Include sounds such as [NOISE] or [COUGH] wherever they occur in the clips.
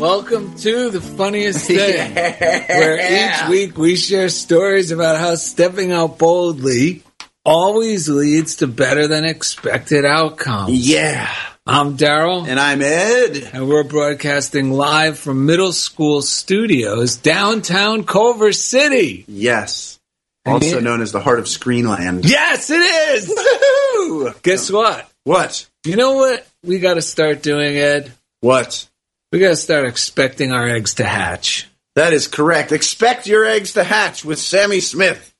Welcome to the funniest thing, [LAUGHS] where each week we share stories about how stepping out boldly always leads to better than expected outcomes. Yeah. I'm Daryl. And I'm Ed. And we're broadcasting live from middle school studios downtown Culver City. Yes. Also yeah. known as the heart of Screenland. Yes, it is. Woo-hoo! Guess what? What? You know what we got to start doing, Ed? What? We got to start expecting our eggs to hatch. That is correct. Expect your eggs to hatch with Sammy Smith.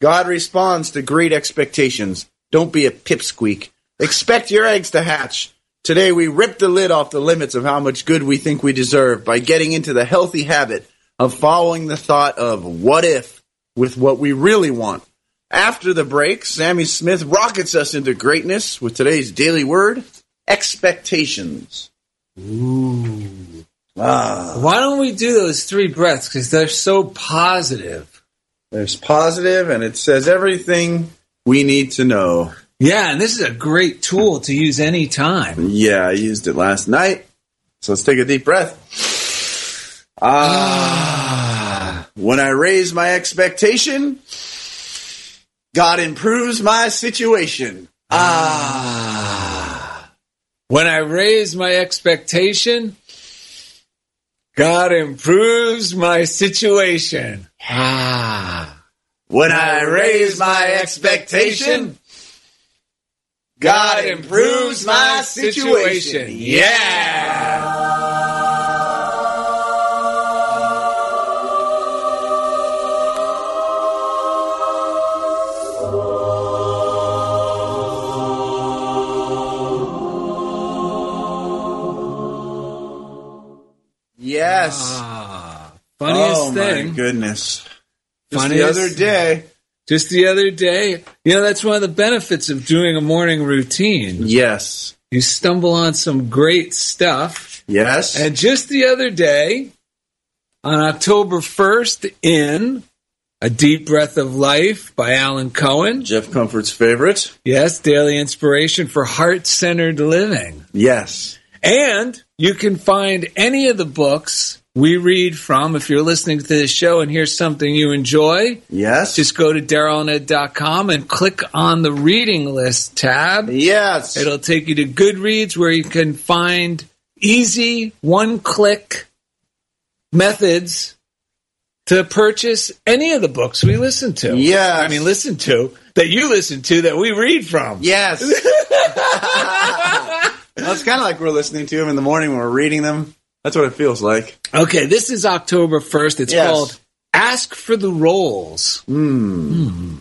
God responds to great expectations. Don't be a pipsqueak. Expect your eggs to hatch. Today, we rip the lid off the limits of how much good we think we deserve by getting into the healthy habit of following the thought of what if with what we really want. After the break, Sammy Smith rockets us into greatness with today's daily word expectations. Ooh. Ah. Why don't we do those three breaths? Because they're so positive. There's positive, and it says everything we need to know. Yeah, and this is a great tool to use anytime. Yeah, I used it last night. So let's take a deep breath. Ah. when I raise my expectation, God improves my situation. Ah. When I raise my expectation, God improves my situation. Ah. When I raise my expectation, God improves my situation. Yeah. Yes. Ah. Funniest thing. oh thing. my goodness. Just Funniest- the other day. Just the other day, you know, that's one of the benefits of doing a morning routine. Yes. You stumble on some great stuff. Yes. And just the other day, on October 1st, in A Deep Breath of Life by Alan Cohen. Jeff Comfort's favorite. Yes, daily inspiration for heart centered living. Yes. And you can find any of the books we read from if you're listening to this show and here's something you enjoy. Yes. Just go to darylanded.com and click on the reading list tab. yes. It'll take you to Goodreads where you can find easy one click methods to purchase any of the books we listen to. Yes. I mean, listen to, that you listen to, that we read from. Yes. [LAUGHS] well, it's kind of like we're listening to them in the morning when we're reading them. That's what it feels like. Okay, this is October 1st. It's Yes. called Ask for the Rolls. Hmm. Hmm.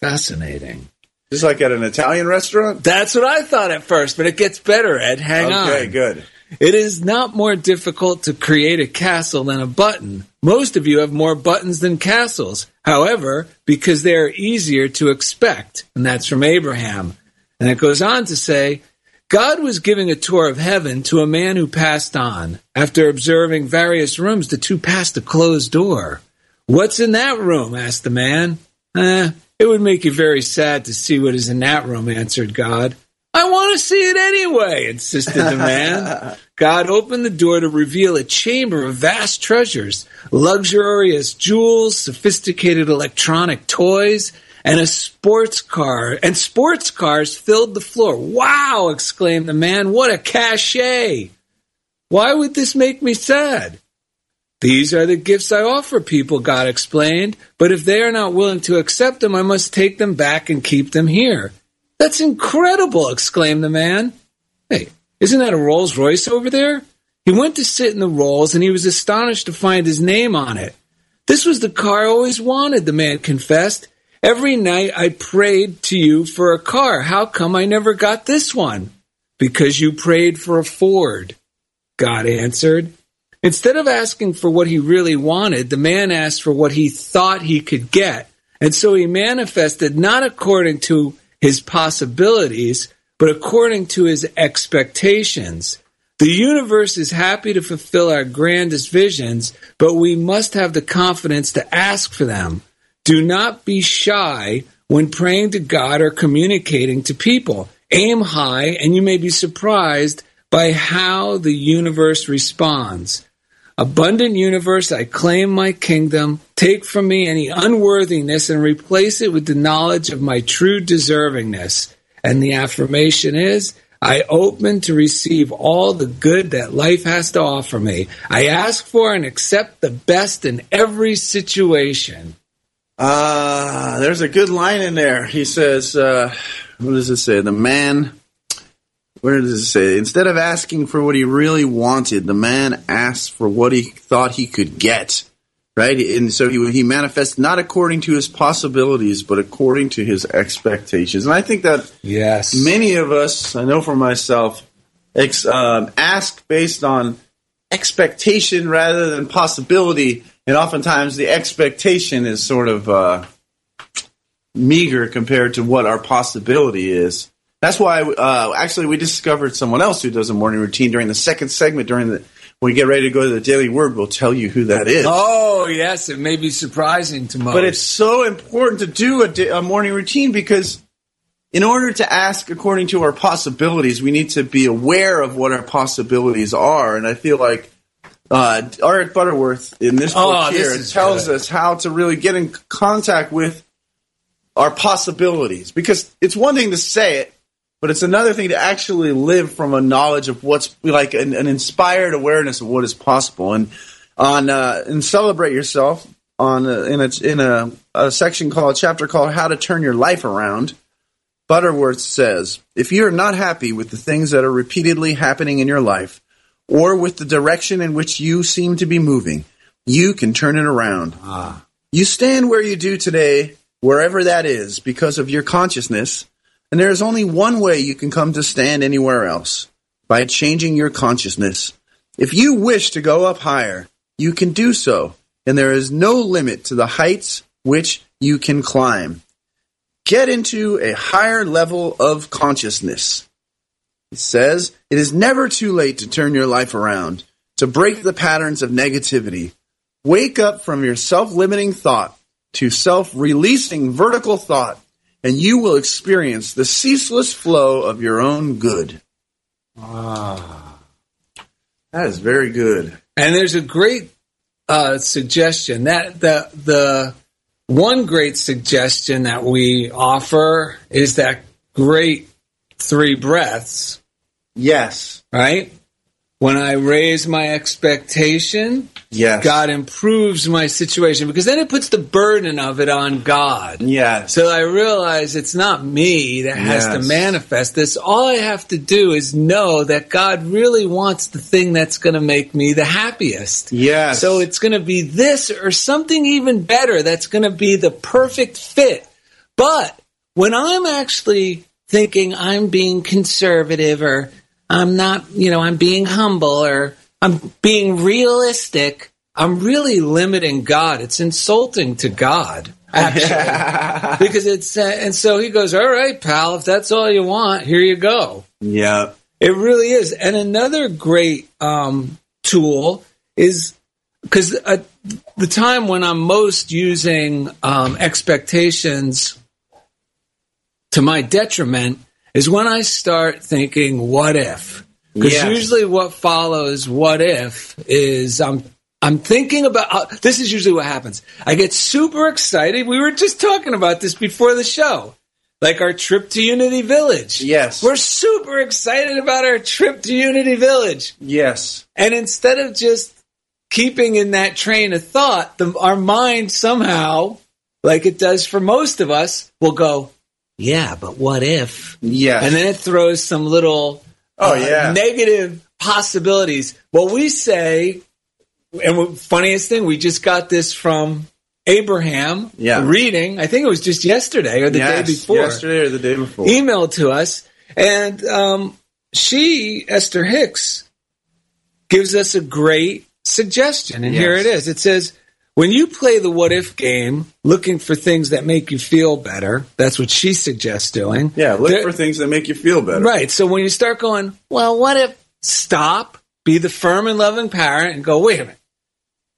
Fascinating. Just like at an Italian restaurant. That's what I thought at first, but it gets better, Ed. Hang on. Okay, good. It is not more difficult to create a castle than a button. Most of you have more buttons than castles. However, because they are easier to expect. And that's from Abraham. And it goes on to say, God was giving a tour of heaven to a man who passed on. After observing various rooms, the two passed a closed door. What's in that room? asked the man. Eh, it would make you very sad to see what is in that room, answered God. I want to see it anyway, insisted the man. [LAUGHS] God opened the door to reveal a chamber of vast treasures, luxurious jewels, sophisticated electronic toys, and a sports car. And sports cars filled the floor. Wow, exclaimed the man. What a cachet! Why would this make me sad? These are the gifts I offer people, God explained, but if they are not willing to accept them, I must take them back and keep them here. That's incredible, exclaimed the man. Hey, isn't that a Rolls Royce over there? He went to sit in the Rolls and he was astonished to find his name on it. This was the car I always wanted, the man confessed. Every night I prayed to you for a car. How come I never got this one? Because you prayed for a Ford, God answered. Instead of asking for what he really wanted, the man asked for what he thought he could get. And so he manifested not according to his possibilities, but according to his expectations. The universe is happy to fulfill our grandest visions, but we must have the confidence to ask for them. Do not be shy when praying to God or communicating to people. Aim high, and you may be surprised by how the universe responds. Abundant universe, I claim my kingdom. Take from me any unworthiness and replace it with the knowledge of my true deservingness. And the affirmation is, I open to receive all the good that life has to offer me. I ask for and accept the best in every situation. Uh, there's a good line in there. He says, uh, what does it say? The man, where does it say? Instead of asking for what he really wanted, the man asked for what he thought he could get. Right? And so he, he manifests not according to his possibilities, but according to his expectations. And I think that Yes. many of us, I know for myself, ex, um, ask based on expectation rather than possibility, and oftentimes the expectation is sort of uh, meager compared to what our possibility is. That's why, uh, actually, we discovered someone else who does a morning routine during the second segment. During the when we get ready to go to the daily word, we'll tell you who that is. Oh, yes, it may be surprising to most. But it's so important to do a, a morning routine because in order to ask according to our possibilities, we need to be aware of what our possibilities are. And I feel like uh, Eric Butterworth in this book Oh, this tells good. us how to really get in contact with our possibilities. Because it's one thing to say it, but it's another thing to actually live from a knowledge of what's like an, an inspired awareness of what is possible. And on uh, and celebrate yourself on a, in a in a, a section called a chapter called How to Turn Your Life Around. Butterworth says, if you are not happy with the things that are repeatedly happening in your life, or with the direction in which you seem to be moving, you can turn it around. Ah. You stand where you do today, wherever that is, because of your consciousness, and there is only one way you can come to stand anywhere else by changing your consciousness. If you wish to go up higher, you can do so, and there is no limit to the heights which you can climb. Get into a higher level of consciousness. It says, it is never too late to turn your life around, to break the patterns of negativity. Wake up from your self limiting thought to self releasing vertical thought, and you will experience the ceaseless flow of your own good. Ah. That is very good. And there's a great uh, suggestion that the the one great suggestion that we offer is that great three breaths, Yes. right? when I raise my expectation, Yes. God improves my situation because then it puts the burden of it on God. Yes. So I realize it's not me that has to manifest this. All I have to do is know that God really wants the thing that's going to make me the happiest. Yes. So it's going to be this or something even better that's going to be the perfect fit. But when I'm actually thinking I'm being conservative or I'm not, you know, I'm being humble or I'm being realistic, I'm really limiting God. It's insulting to God, actually. [LAUGHS] because it's, uh, and so he goes, all right, pal, if that's all you want, here you go. yeah. It really is. And another great um, tool is because uh, the time when I'm most using um, expectations to my detriment is when I start thinking, what if? Because Yes. usually what follows what if is I'm I'm thinking about uh, this is usually what happens. I get super excited. We were just talking about this before the show. Like our trip to Unity Village. Yes. We're super excited about our trip to Unity Village. Yes. And instead of just keeping in that train of thought, the, our mind somehow, like it does for most of us, will go, yeah, but what if? Yeah. And then it throws some little Oh, uh, yeah. negative possibilities. Well, we say, and the funniest thing, we just got this from Abraham Yeah. reading, I think it was just yesterday or the yes. day before Yesterday or the day before. emailed to us, and um, she, Esther Hicks, gives us a great suggestion. And here it is. It says, when you play the what if game, looking for things that make you feel better, that's what she suggests doing. yeah. Look There- for things that make you feel better. Right. So when you start going, well, what if, stop, be the firm and loving parent, and go, wait a minute.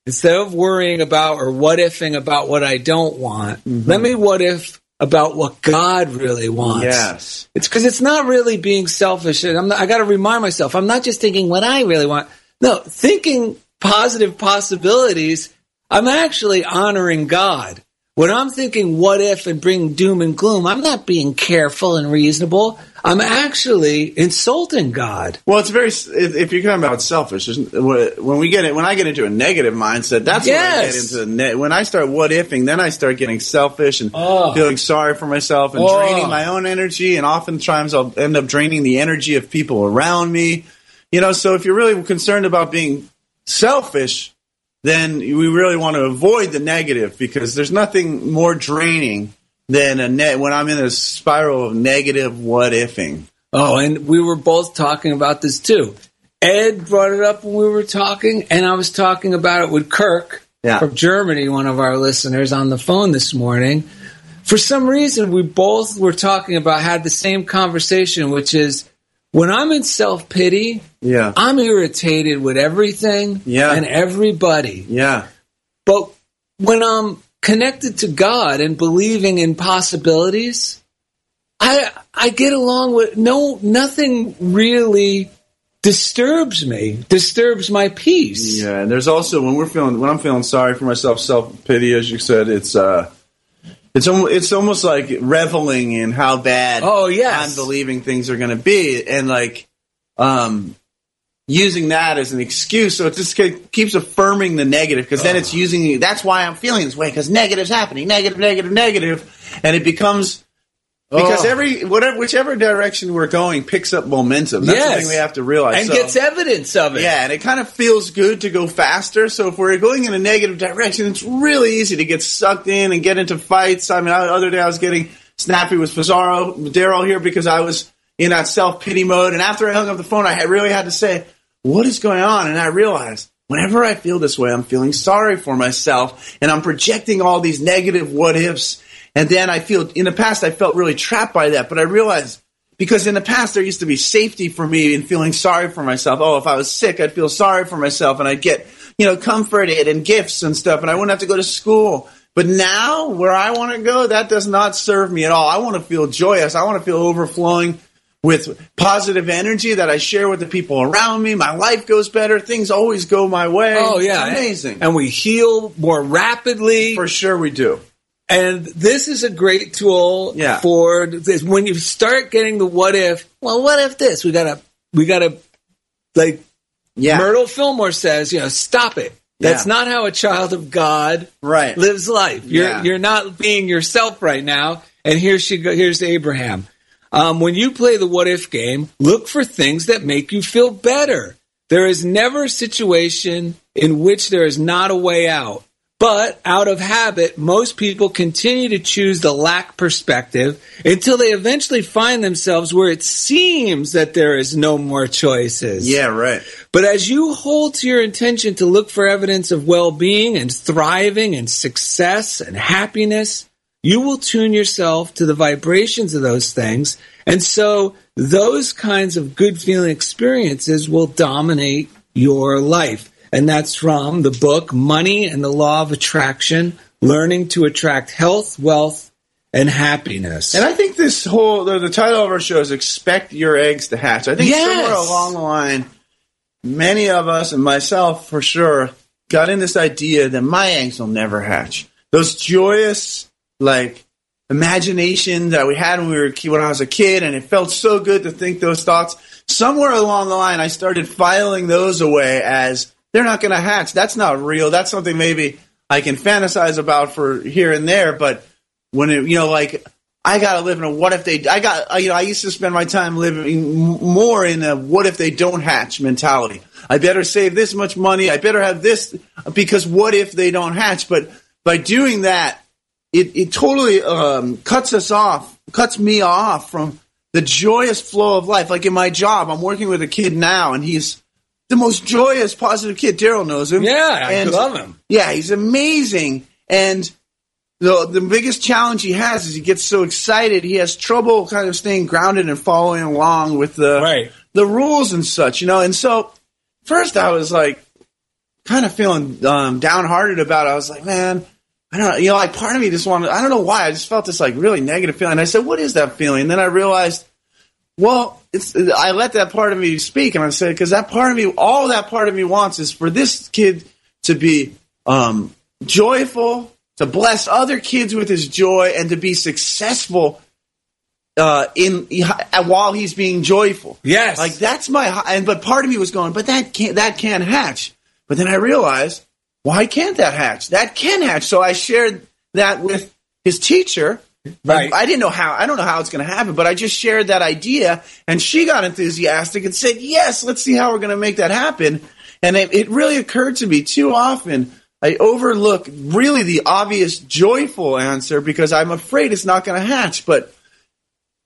Instead of worrying about or what ifing about what I don't want, Mm-hmm. let me what if about what God really wants. Yes. It's because it's not really being selfish. And I'm not, I got to remind myself, I'm not just thinking what I really want. No, thinking positive possibilities, I'm actually honoring God. When I'm thinking what if and bring doom and gloom, I'm not being careful and reasonable. I'm actually insulting God. Well, it's very. If if you're talking about selfish, when we get it, when I get into a negative mindset, that's when I get into the. Ne- when I start what ifing, then I start getting selfish and Oh. feeling sorry for myself and Oh. draining my own energy. And oftentimes, I'll end up draining the energy of people around me. You know, so if you're really concerned about being selfish, then we really want to avoid the negative because there's nothing more draining than a net when I'm in a spiral of negative what ifing. Oh, and we were both talking about this too. Ed brought it up when we were talking, and I was talking about it with Kirk Yeah. from Germany, one of our listeners, on the phone this morning. For some reason, we both were talking about, had the same conversation, which is when I'm in self pity, Yeah. I'm irritated with everything Yeah. and everybody. Yeah. But when I'm connected to God and believing in possibilities, I I get along with no nothing really disturbs me, disturbs my peace. Yeah, and there's also when we're feeling when I'm feeling sorry for myself, self pity, as you said, it's uh, it's almost it's almost like reveling in how bad Oh, yes. I'm believing things are going to be, and like um, using that as an excuse. So it just keeps affirming the negative because then it's using that's why I'm feeling this way because negative's happening, negative, negative, negative, and it becomes. Because Oh. every whatever whichever direction we're going picks up momentum. That's Yes. something we have to realize. And So- gets evidence of it. yeah, and it kind of feels good to go faster. So if we're going in a negative direction, it's really easy to get sucked in and get into fights. I mean, the other day I was getting snappy with Pizarro, Daryl here because I was in that self pity mode. And after I hung up the phone, I had, really had to say, "What is going on?" And I realized. Whenever I feel this way, I'm feeling sorry for myself and I'm projecting all these negative what ifs. And then I feel, in the past, I felt really trapped by that. But I realized because in the past there used to be safety for me in feeling sorry for myself. Oh, if I was sick, I'd feel sorry for myself and I'd get, you know, comforted and gifts and stuff and I wouldn't have to go to school. But now where I want to go, that does not serve me at all. I want to feel joyous. I want to feel overflowing with positive energy that I share with the people around me. My life goes better. Things always go my way. Oh yeah. It's amazing. And we heal more rapidly. for sure we do. And this is a great tool Yeah. for this. When you start getting the what if, well, what if this? We gotta, we gotta, like, Yeah. Myrtle Fillmore says, you know, stop it. That's Yeah. not how a child of God Right. lives life. You're Yeah. you're not being yourself right now. And here she go, here's Abraham. Um, when you play the what if game, look for things that make you feel better. There is never a situation in which there is not a way out. But out of habit, most people continue to choose the lack perspective until they eventually find themselves where it seems that there is no more choices. Yeah, right. But as you hold to your intention to look for evidence of well being and thriving and success and happiness, you will tune yourself to the vibrations of those things. And so those kinds of good feeling experiences will dominate your life. And that's from the book Money and the Law of Attraction Learning to Attract Health, Wealth, and Happiness. And I think this whole the, the title of our show is "Expect Your Eggs to Hatch." I think Yes. somewhere along the line, many of us and myself for sure got in this idea that my eggs will never hatch. Those joyous, like imagination that we had when we were when I was a kid, and it felt so good to think those thoughts. Somewhere along the line, I started filing those away as they're not going to hatch. That's not real. That's something maybe I can fantasize about for here and there, but when it, you know, like I got to live in a what if they, I got, you know, I used to spend my time living more in a what if they don't hatch mentality. I better save this much money. I better have this because what if they don't hatch? But by doing that, it, it totally um, cuts us off, cuts me off from the joyous flow of life. Like in my job, I'm working with a kid now, and he's the most joyous, positive kid. Daryl knows him. yeah, I And- love him. yeah, he's amazing. And the the biggest challenge he has is he gets so excited he has trouble kind of staying grounded and following along with the Right. the rules and such, you know. And so first I was like kind of feeling um, downhearted about it. I was like, man, I don't know, you know, like part of me just wanted I don't know why, I just felt this like really negative feeling. I said, What is that feeling? And then I realized well, it's I let that part of me speak, and I said because that part of me, all that part of me wants is for this kid to be um, joyful, to bless other kids with his joy, and to be successful uh, in while he's being joyful. Yes. like that's my and but part of me was going, but that can't that can't hatch. But then I realized, why can't that hatch? That can hatch. So I shared that with his teacher. Right. I, I didn't know how. I don't know how it's going to happen, but I just shared that idea, and she got enthusiastic and said, "Yes, let's see how we're going to make that happen." And it, it really occurred to me too often. I overlook really the obvious joyful answer because I'm afraid it's not going to hatch. But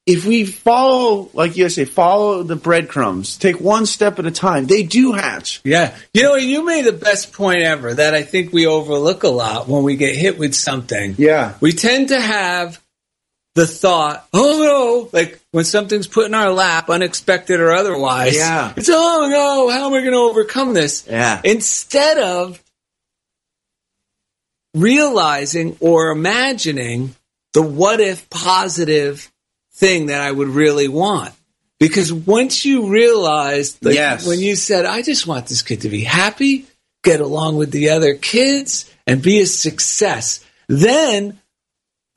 if we follow, like you say, follow the breadcrumbs, take one step at a time, they do hatch. Yeah. You know, you made the best point ever that I think we overlook a lot when we get hit with something. Yeah. We tend to have the thought, oh no, like when something's put in our lap, unexpected or otherwise. Yeah. It's, oh no, how am I going to overcome this? Yeah. Instead of realizing or imagining the what if positive thing that I would really want. Because once you realize, like Yes. when you said, I just want this kid to be happy, get along with the other kids, and be a success, then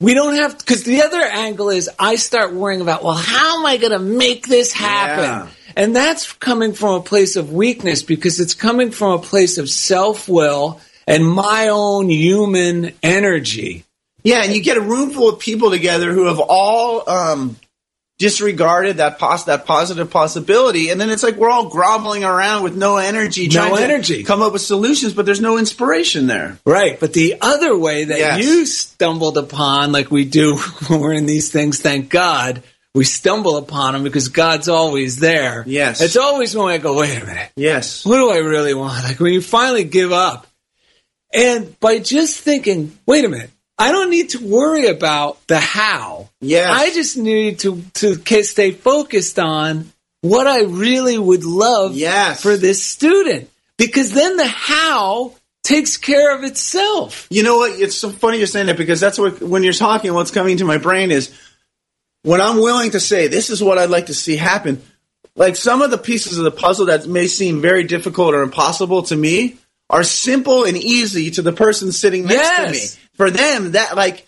we don't have, because the other angle is I start worrying about, well, how am I going to make this happen? Yeah. And that's coming from a place of weakness because it's coming from a place of self will and my own human energy. Yeah, and you get a room full of people together who have all um, disregarded that pos- that positive possibility, and then it's like we're all groveling around with no energy, No trying to energy. come up with solutions, but there's no inspiration there. Right. But the other way that Yes. you stumbled upon, like we do [LAUGHS] when we're in these things, thank God, we stumble upon them because God's always there. Yes. It's always when I go, wait a minute, Yes. what do I really want? Like when you finally give up. And by just thinking, wait a minute, I don't need to worry about the how. Yes. I just need to, to stay focused on what I really would love Yes. for this student. Because then the how takes care of itself. You know what? It's so funny you're saying that because that's what when you're talking, what's coming to my brain is when I'm willing to say this is what I'd like to see happen. Like some of the pieces of the puzzle that may seem very difficult or impossible to me are simple and easy to the person sitting next to me. For them, that like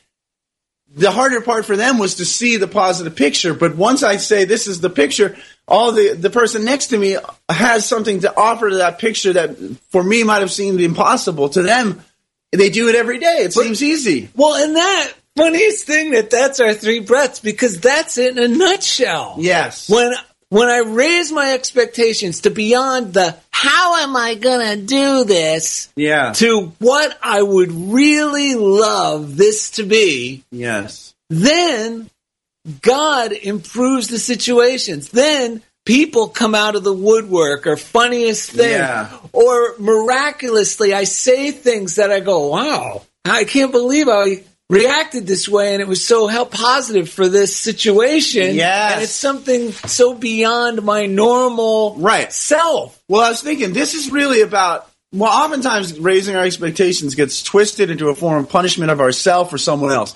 the harder part for them was to see the positive picture. But once I say this is the picture, all the the person next to me has something to offer to that picture that for me might have seemed impossible. To them, they do it every day. It But- seems easy. Well, and that funniest thing that that's our three breaths because that's it in a nutshell. Yes. When when I raise my expectations to beyond the how am I gonna do this Yeah. to what I would really love this to be, Yes. then God improves the situations. Then people come out of the woodwork or funniest thing. Yeah. Or miraculously I say things that I go, wow, I can't believe I reacted this way and it was so help positive for this situation. Yes. And it's something so beyond my normal Right. self. Well, I was thinking this is really about. Well, oftentimes raising our expectations gets twisted into a form of punishment of ourselves or someone else.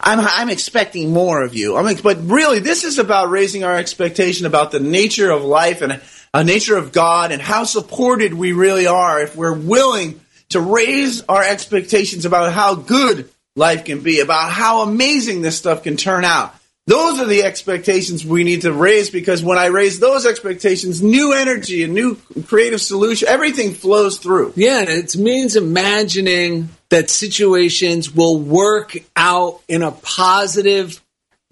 I'm I'm expecting more of you. I'm, but really, this is about raising our expectation about the nature of life and a nature of God and how supported we really are if we're willing to raise our expectations about how good life can be, about how amazing this stuff can turn out. Those are the expectations we need to raise because when I raise those expectations, new energy and new creative solution, everything flows through. Yeah, it means imagining that situations will work out in a positive,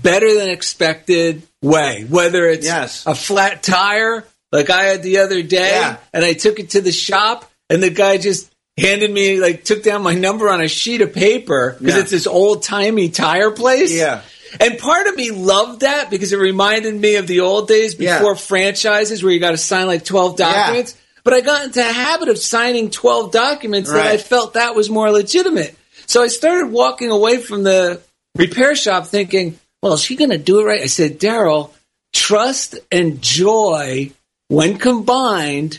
better than expected way. Whether it's Yes. a flat tire, like I had the other day, Yeah. and I took it to the shop, and the guy just handed me, like, took down my number on a sheet of paper because Yeah. it's this old timey tire place. Yeah. And part of me loved that because it reminded me of the old days Yeah. before franchises where you got to sign like 12 documents. But I got into a habit of signing 12 documents that I felt that was more legitimate. So I started walking away from the repair shop thinking, well, is she going to do it right? I said, Daryl, trust and joy, when combined,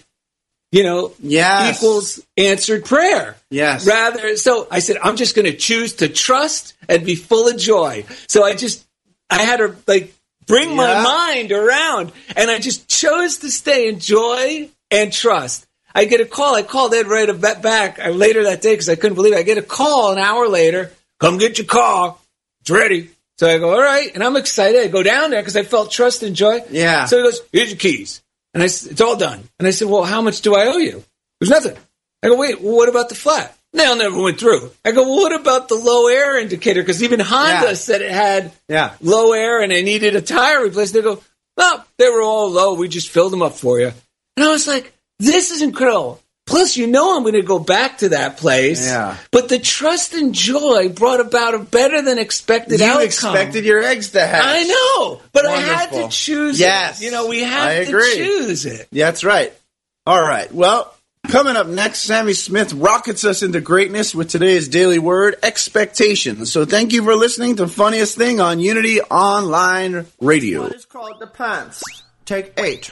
you know, Yes. equals answered prayer. Yes. Rather, so I said, I'm just going to choose to trust and be full of joy. So I just, I had to like bring my mind around and I just chose to stay in joy and trust. I get a call. I called Ed right back uh, later that day because I couldn't believe it. I get a call an hour later. Come get your car. It's ready. So I go, all right. And I'm excited. I go down there because I felt trust and joy. Yeah. So he goes, here's your keys. And I, it's all done. And I said, well, how much do I owe you? There's nothing. I go, wait, well, what about the flat? Nail never went through. I go, well, what about the low air indicator? Because even Honda Yeah. said it had Yeah. low air and I needed a tire replaced. They go, well, they were all low. We just filled them up for you. And I was like, this is incredible. Plus, you know, I'm going to go back to that place. Yeah. But the trust and joy brought about a better than expected You outcome. expected your eggs to hatch. I know, but I had to choose Yes. it. You know, we I have to agree. choose it. That's right. All right. Well, coming up next, Sammy Smith rockets us into greatness with today's daily word, expectations. So thank you for listening to Funniest Thing on Unity Online Radio. It's called The Pants. Take eight.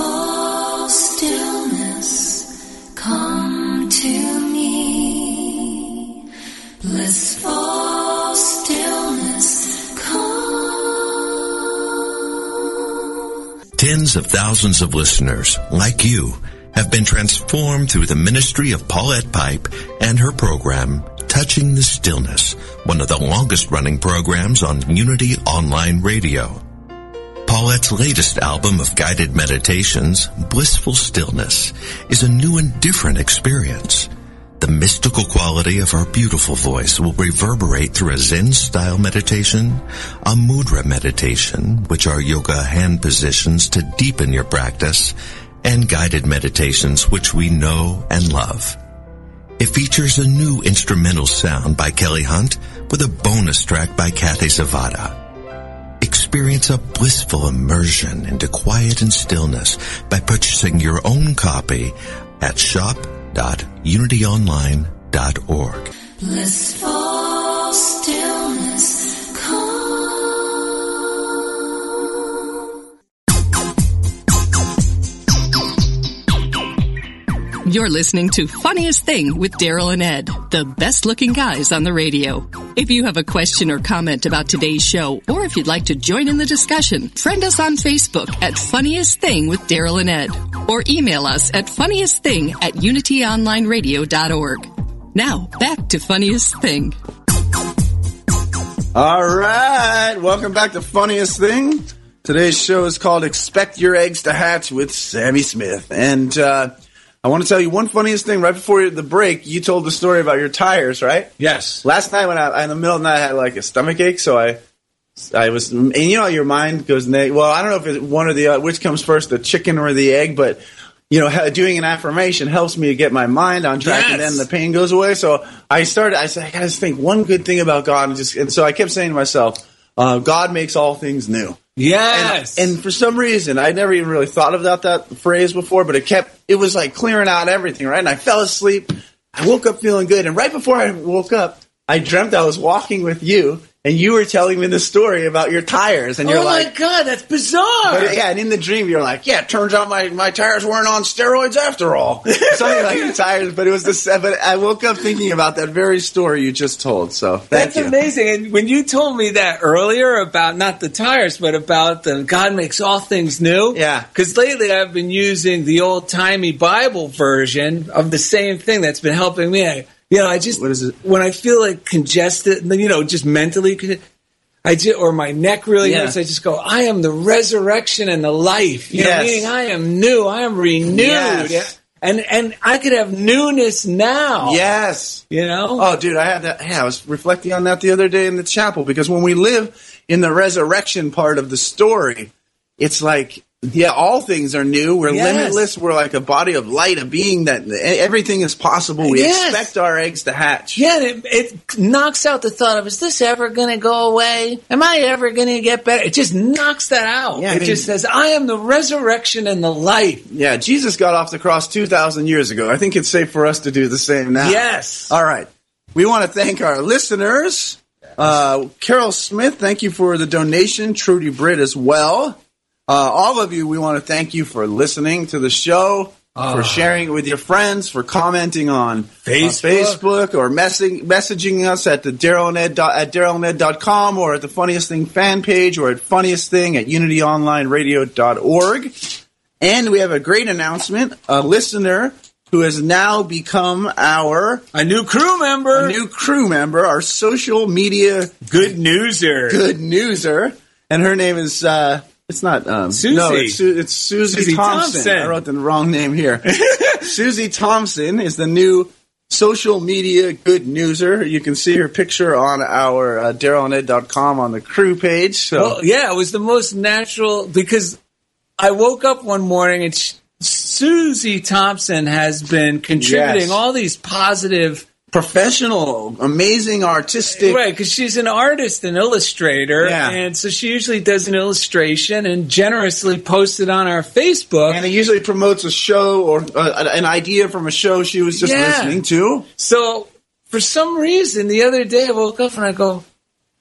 Tens of thousands of listeners, like you, have been transformed through the ministry of Paulette Pipe and her program, Touching the Stillness, one of the longest running programs on Unity Online Radio. Paulette's latest album of guided meditations, Blissful Stillness, is a new and different experience. The mystical quality of her beautiful voice will reverberate through a Zen style meditation, a mudra meditation, which are yoga hand positions to deepen your practice, and guided meditations which we know and love. It features a new instrumental sound by Kelly Hunt with a bonus track by Kathy Zavada. Experience a blissful immersion into quiet and stillness by purchasing your own copy at shop.unityonline.org. Blissful You're listening to Funniest Thing with Daryl and Ed, the best looking guys on the radio. If you have a question or comment about today's show, or if you'd like to join in the discussion, friend us on Facebook at Funniest Thing with Daryl and Ed, or email us at funniestthing at unityonlineradio.org. Now, back to Funniest Thing. All right, welcome back to Funniest Thing. Today's show is called Expect Your Eggs to Hatch with Sammy Smith. And uh, I want to tell you one funniest thing right before the break. You told the story about your tires, right? Yes. Last night when I in the middle of the night I had like a stomach ache, so I I was and you know how your mind goes neg- well I don't know if it's one or the other, which comes first, the chicken or the egg, but you know doing an affirmation helps me to get my mind on track, and then the pain goes away. So I started. I said I gotta think one good thing about God, and just and so I kept saying to myself, uh, God makes all things new. Yes. And, and for some reason, I never even really thought about that phrase before, but it kept, it was like clearing out everything, right? And I fell asleep. I woke up feeling good. And right before I woke up, I dreamt I was walking with you and you were telling me the story about your tires. And you're oh like, my god, that's bizarre. but yeah, and in the dream, you're like, yeah, it turns out my, my tires weren't on steroids after all. [LAUGHS] Something like your tires, but it was the, but I woke up thinking about that very story you just told. So thank That's you. amazing. And when you told me that earlier about not the tires, but about the God makes all things new. Yeah. Because lately I've been using the old timey Bible version of the same thing that's been helping me. I, you know, I just What is it? when I feel like congested, you know, just mentally, I just or my neck really Yeah. hurts. I just go, I am the resurrection and the life. You know, Yes. meaning I am new. I am renewed. Yes. Yeah. And and I could have newness now. Yes. You know. Oh, dude, I had that. Yeah, I was reflecting on that the other day in the chapel because when we live in the resurrection part of the story, it's like, yeah, all things are new. We're Yes. limitless. We're like a body of light, a being that everything is possible. We Yes. expect our eggs to hatch. Yeah, it, it knocks out the thought of, is this ever going to go away? Am I ever going to get better? It just knocks that out. Yeah, I it mean- just says, I am the resurrection and the life. Yeah, Jesus got off the cross 2,000 years ago. I think it's safe for us to do the same now. Yes. All right. We want to thank our listeners. Uh, Carol Smith, thank you for the donation. Trudy Britt as well. Uh, all of you, we want to thank you for listening to the show, for sharing it with your friends, for commenting on Facebook. on Facebook or messaging, messaging us at the Daryl and Ed dot- at darylanded.com or at the Funniest Thing fan page or at Funniest Thing at unityonlineradio.org. And we have a great announcement. A listener who has now become our A new crew member. a new crew member, our social media good newser. good newser, and her name is uh, it's not um, Susie. No, it's, Su- it's Susie, Susie Thompson. Thompson. I wrote the wrong name here. [LAUGHS] Susie Thompson is the new social media good newser. You can see her picture on our uh, DarylandEd.com on the crew page. So Well, yeah, it was the most natural because I woke up one morning and sh Susie Thompson has been contributing Yes. all these positive. Professional, amazing, artistic. Right, because she's an artist and illustrator, Yeah. and so she usually does an illustration and generously posts it on our Facebook. And it usually promotes a show or uh, an idea from a show she was just Yeah. listening to. So for some reason, the other day I woke up and I go,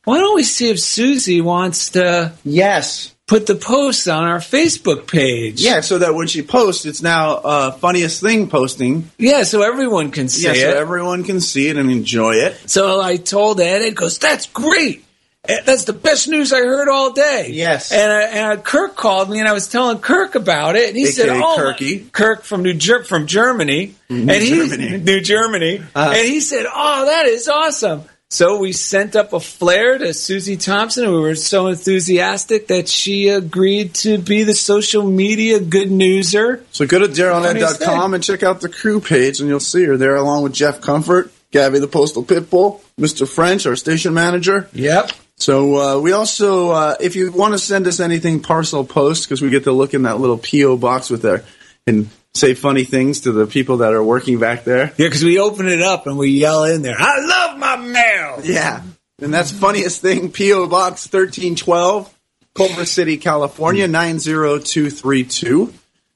"Why don't we see if Susie wants to Yes. Put the posts on our Facebook page?" Yeah, so that when she posts, it's now uh, funniest thing posting. yeah, so everyone can see Yeah, it. so everyone can see it and enjoy it. So I told Ed, Ed goes, "That's great." "Eh, that's the best news I heard all day. Yes. And, uh, and uh, Kirk called me, and I was telling Kirk about it, and he said, "Oh, Kirky. Kirk from New Ger- from Germany, and he Germany. New Germany, Uh-huh. and he said, "Oh, that is awesome." So we sent up a flare to Susie Thompson, and we were so enthusiastic that she agreed to be the social media good newser. So go to Funniest darylanded.com and check out the crew page, and you'll see her there along with Jeff Comfort, Gabby the Postal Pitbull, Mr. French, our station manager. Yep. So uh, we also, uh, if you want to send us anything parcel post, because we get to look in that little PO box with there and say funny things to the people that are working back there. Yeah, because we open it up and we yell in there, "I love my mail." Yeah, and that's funniest thing. PO Box thirteen twelve, Culver City, California nine zero two three two.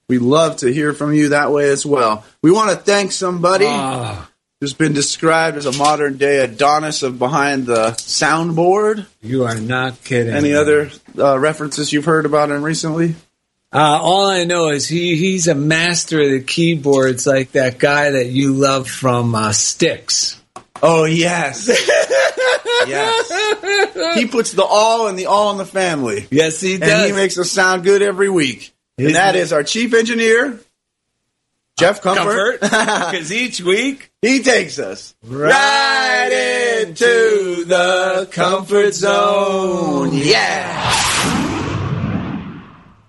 We love to hear from you that way as well. We want to thank somebody Ah, who's been described as a modern day Adonis of behind the soundboard. you are not kidding. Any other uh, references you've heard about him recently? Uh, all I know is he he's a master of the keyboards, like that guy that you love from uh, Styx. Oh yes, [LAUGHS] yes. He puts the all in the all in the family, Yes, he and does. he makes us sound good every week. Isn't And that it? is our chief engineer, Jeff comfort [LAUGHS] because each week He takes us Right into the comfort zone. Yeah.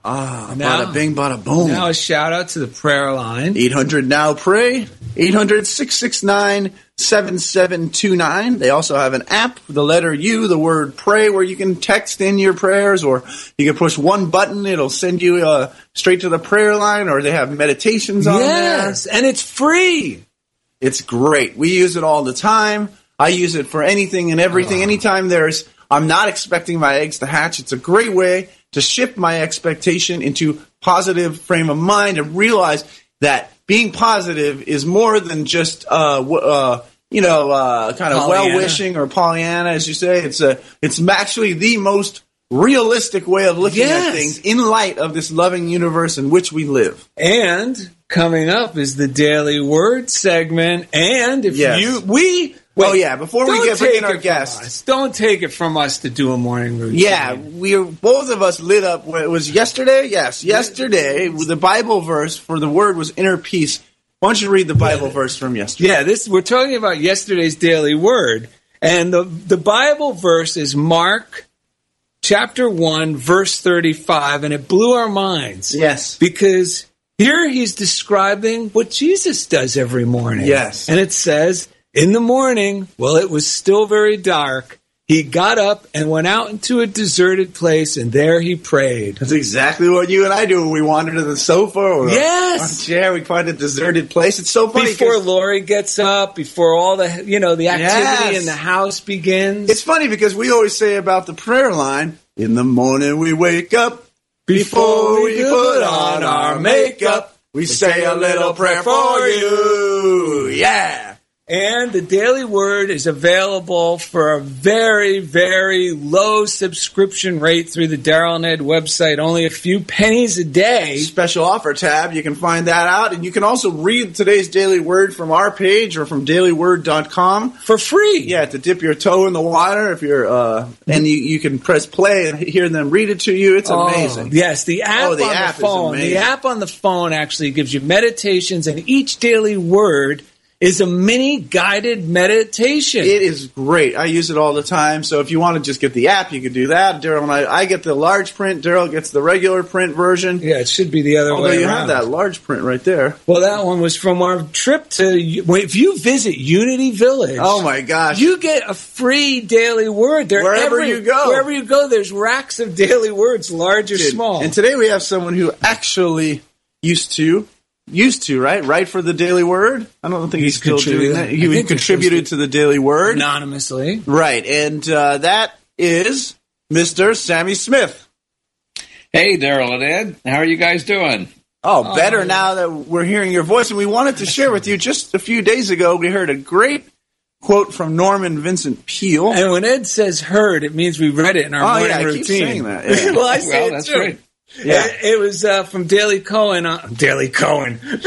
Ah, Now- bada bing, bada boom. now a shout out to the prayer line. 800 now pray. 800 669 7729. They also have an app, the letter U, the word pray, where you can text in your prayers or you can push one button. It'll send you uh, straight to the prayer line or they have meditations on there. Yes, and it's free. It's great. We use it all the time. I use it for anything and everything. Anytime there's, I'm not expecting my eggs to hatch. It's a great way to shift my expectation into positive frame of mind and realize that being positive is more than just, uh, w- uh, you know, uh, kind of well wishing or Pollyanna, as you say. It's a, it's actually the most realistic way of looking Yes. at things in light of this loving universe in which we live. And coming up is the daily word segment. And if Yes. you we Oh, yeah, before we get- bring in our guests, don't take it from us to do a morning routine. Yeah, we both of us lit up. It was yesterday. Yes, yesterday. The Bible verse for the word was inner peace. Why don't you read the Bible verse from yesterday? Yeah, this we're talking about yesterday's daily word, and the the Bible verse is Mark chapter one, verse thirty-five, and it blew our minds. Yes. because here he's describing what Jesus does every morning. Yes. and it says, "In the morning, while it was still very dark." He got up and went out into a deserted place, and there he prayed. That's exactly what you and I do when we wander to the sofa or Yes. on a chair. We find a deserted place. It's so funny. before Lori gets up, before all the you know the activity Yes. in the house begins. it's funny because we always say about the prayer line, in the morning we wake up, before we put on our makeup, we say a little prayer for you. Yeah. And the daily word is available for a very, very low subscription rate through the Daryl Ned website, only a few pennies a day. special offer tab. You can find that out. And you can also read today's daily word from our page or from dailyword.com. For free. Yeah, to dip your toe in the water if you're, uh, and you, you can press play and hear them read it to you. It's Oh, amazing. yes, the app Oh, the on app the phone. The app on the phone actually gives you meditations, and each daily word is a mini guided meditation. It is great. I use it all the time. So if you want to just get the app, you can do that. Daryl and I, I get the large print. Daryl gets the regular print version. yeah, it should be the other Although way you around. have that large print right there. Well, that one was from our trip to. If you visit Unity Village, Oh my gosh. You get a free daily word. They're Wherever every- you go. Wherever you go, there's racks of daily words, large or small. And today we have someone who actually used to, used to, right? Write for the Daily Word. I don't think he's, He's still doing that. He contributed to the Daily Word. Anonymously. Right. And uh, that is Mr. Sammy Smith. Hey, Daryl and Ed. How are you guys doing? Oh, better now that we're hearing your voice. And we wanted to share with you just a few days ago, we heard a great quote from Norman Vincent Peale. And when Ed says "heard," it means we read it in our Oh, morning yeah, I keep routine. saying that, yeah. [LAUGHS] well, I say Well, it that's too. right. Yeah. It, it was uh, from Daily Cohen. On, Daily Cohen. [LAUGHS] from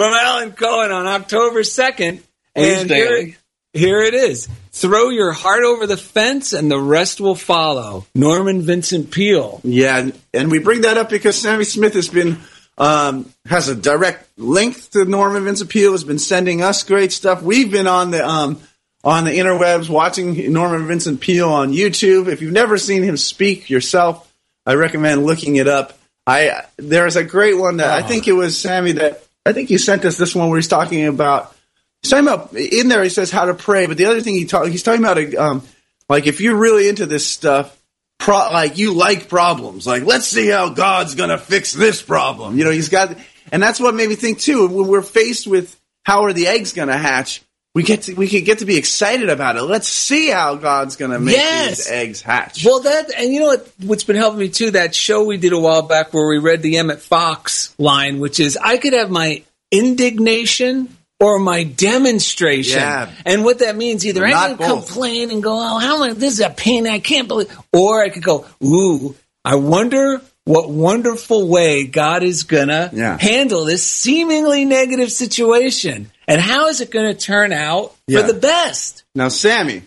Alan Cohen on October second. And here, here it is. Throw your heart over the fence and the rest will follow. Norman Vincent Peale. Yeah, and- we bring that up because Sammy Smith has been um, has a direct link to Norman Vincent Peale. Has been sending us great stuff. We've been on the um, on the interwebs watching Norman Vincent Peale on YouTube. If you've never seen him speak yourself, I recommend looking it up. I there's a great one that I think it was Sammy that I think you sent us this one where he's talking about he's talking about in there he says how to pray, but the other thing he talk he's talking about um, like if you're really into this stuff, pro- like you like problems, like let's see how God's gonna fix this problem. You know, he's got, and that's what made me think too. When we're faced with how are the eggs gonna hatch, we get to we could get to be excited about it. Let's see how God's gonna make Yes. these eggs hatch. Well, that and you know what? What's been helping me too? That show we did a while back where we read the Emmett Fox line, which is I could have my indignation or my demonstration. Yeah. And what that means, either I can both. complain and go, "Oh, how I, this is a pain! I can't believe," or I could go, "Ooh, I wonder." What wonderful way God is gonna Yeah. handle this seemingly negative situation, and how is it going to turn out Yeah. for the best? now, Sammy,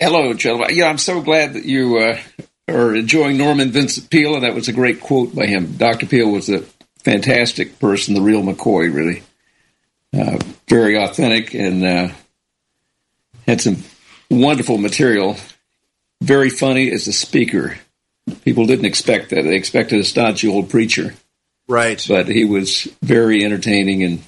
Hello, gentlemen. Yeah, I'm so glad that you uh, are enjoying Norman Vincent Peale, and that was a great quote by him. Dr. Peale was a fantastic person, the real McCoy, really. Uh, very authentic and uh, had some wonderful material. Very funny as a speaker. People didn't expect that. They expected a stodgy old preacher. right? but he was very entertaining and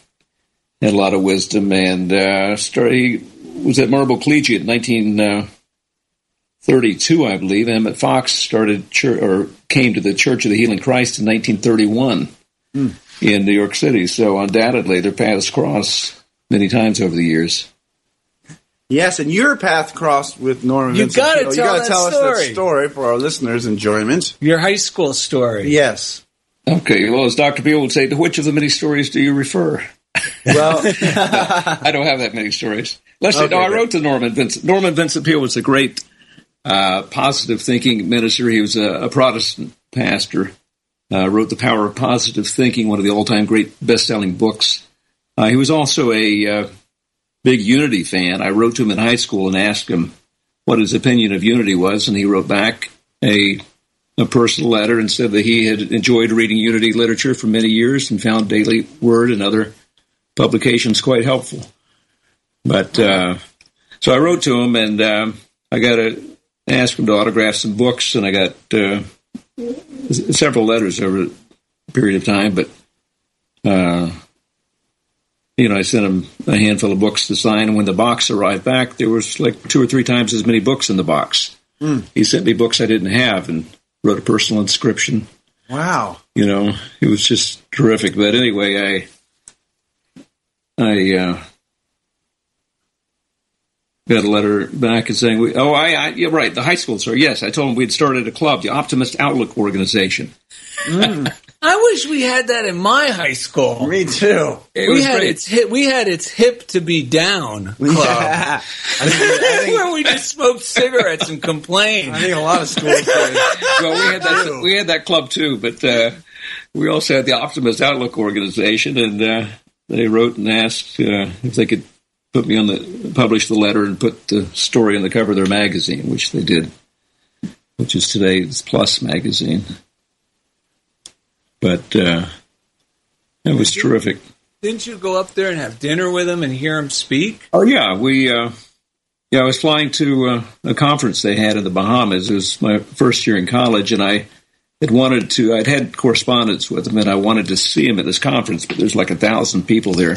had a lot of wisdom. And uh, started, he was at Marble Collegiate in 1932, I believe. Emmett Fox started chur or came to the Church of the Healing Christ in 1931 in New York City. So undoubtedly, their paths crossed many times over the years. Yes, and your path crossed with Norman. You Vincent gotta tell you gotta that tell us story. that story for our listeners' enjoyment. Your high school story. Yes. Okay, well, as Dr. Peale would say, to which of the many stories do you refer? Well, [LAUGHS] I don't have that many stories. Let's see. Okay, No, I wrote to Norman Vincent. Norman Vincent Peale was a great uh, positive thinking minister. He was a, a Protestant pastor. Uh, wrote The Power of Positive Thinking, one of the all-time great best-selling books. Uh, he was also a uh, big Unity fan. I wrote to him in high school and asked him what his opinion of Unity was, and he wrote back a a personal letter and said that he had enjoyed reading Unity literature for many years and found Daily Word and other publications quite helpful. But uh, so I wrote to him, and um, I got to ask him to autograph some books, and I got uh, several letters over a period of time. But uh, you know, I sent him a handful of books to sign, and when the box arrived back, there was like two or three times as many books in the box. He sent me books I didn't have, and wrote a personal inscription wow. you know, it was just terrific. But anyway, I, I uh, got a letter back and saying, we, "Oh, I, I, yeah, right, the high school sir. Yes, I told him we'd started a club, the Optimist Outlook Organization. [LAUGHS] I wish we had that in my high school. Me too. It we had great. its hip. We had its hip to be down [LAUGHS] club, Yeah. I think, I [LAUGHS] think, where we just smoked cigarettes and complained. I think a lot of schools. well, we had that. We had that club too, but uh, we also had the Optimist Outlook Organization, and uh, they wrote and asked uh, if they could put me on the publish the letter and put the story on the cover of their magazine, which they did, which is today's Plus magazine. But uh, it was terrific. Didn't you go up there and have dinner with him and hear him speak? Oh yeah, we. Uh, yeah, I was flying to uh, a conference they had in the Bahamas. It was my first year in college, and I had wanted to. I'd had correspondence with him, and I wanted to see him at this conference. But there's like a thousand people there,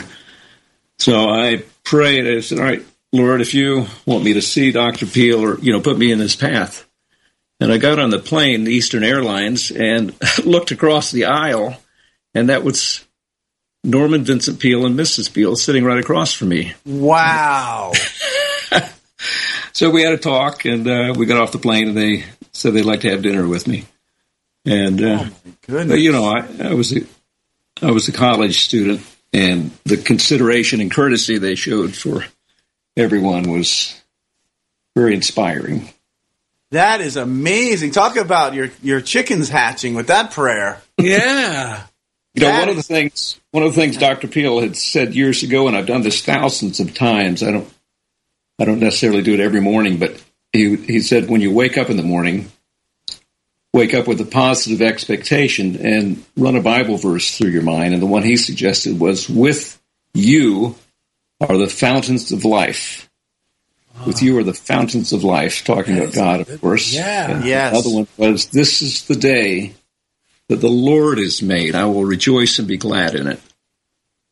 so I prayed. I said, "All right, Lord, if you want me to see Doctor Peale, or you know, put me in his path." And I got on the plane, Eastern Airlines, and [LAUGHS] looked across the aisle, and that was Norman Vincent Peale and Mrs. Peale sitting right across from me. Wow. [LAUGHS] [LAUGHS] So we had a talk, and uh, we got off the plane, and they said they'd like to have dinner with me. And uh, Goodness. but, you know, I, I was a, I was a college student, and the consideration and courtesy they showed for everyone was very inspiring. That is amazing. Talk about your your chickens hatching with that prayer. Yeah. You know, That one of the things one of the things Dr. Peale had said years ago, and I've done this thousands of times. I don't I don't necessarily do it every morning, but he he said when you wake up in the morning, wake up with a positive expectation and run a Bible verse through your mind. And the one he suggested was, "With you are the fountains of life." With you are the fountains of life. Talking about God, of course. Yeah. And Yes. The other one was, "This is the day that the Lord has made. I will rejoice and be glad in it."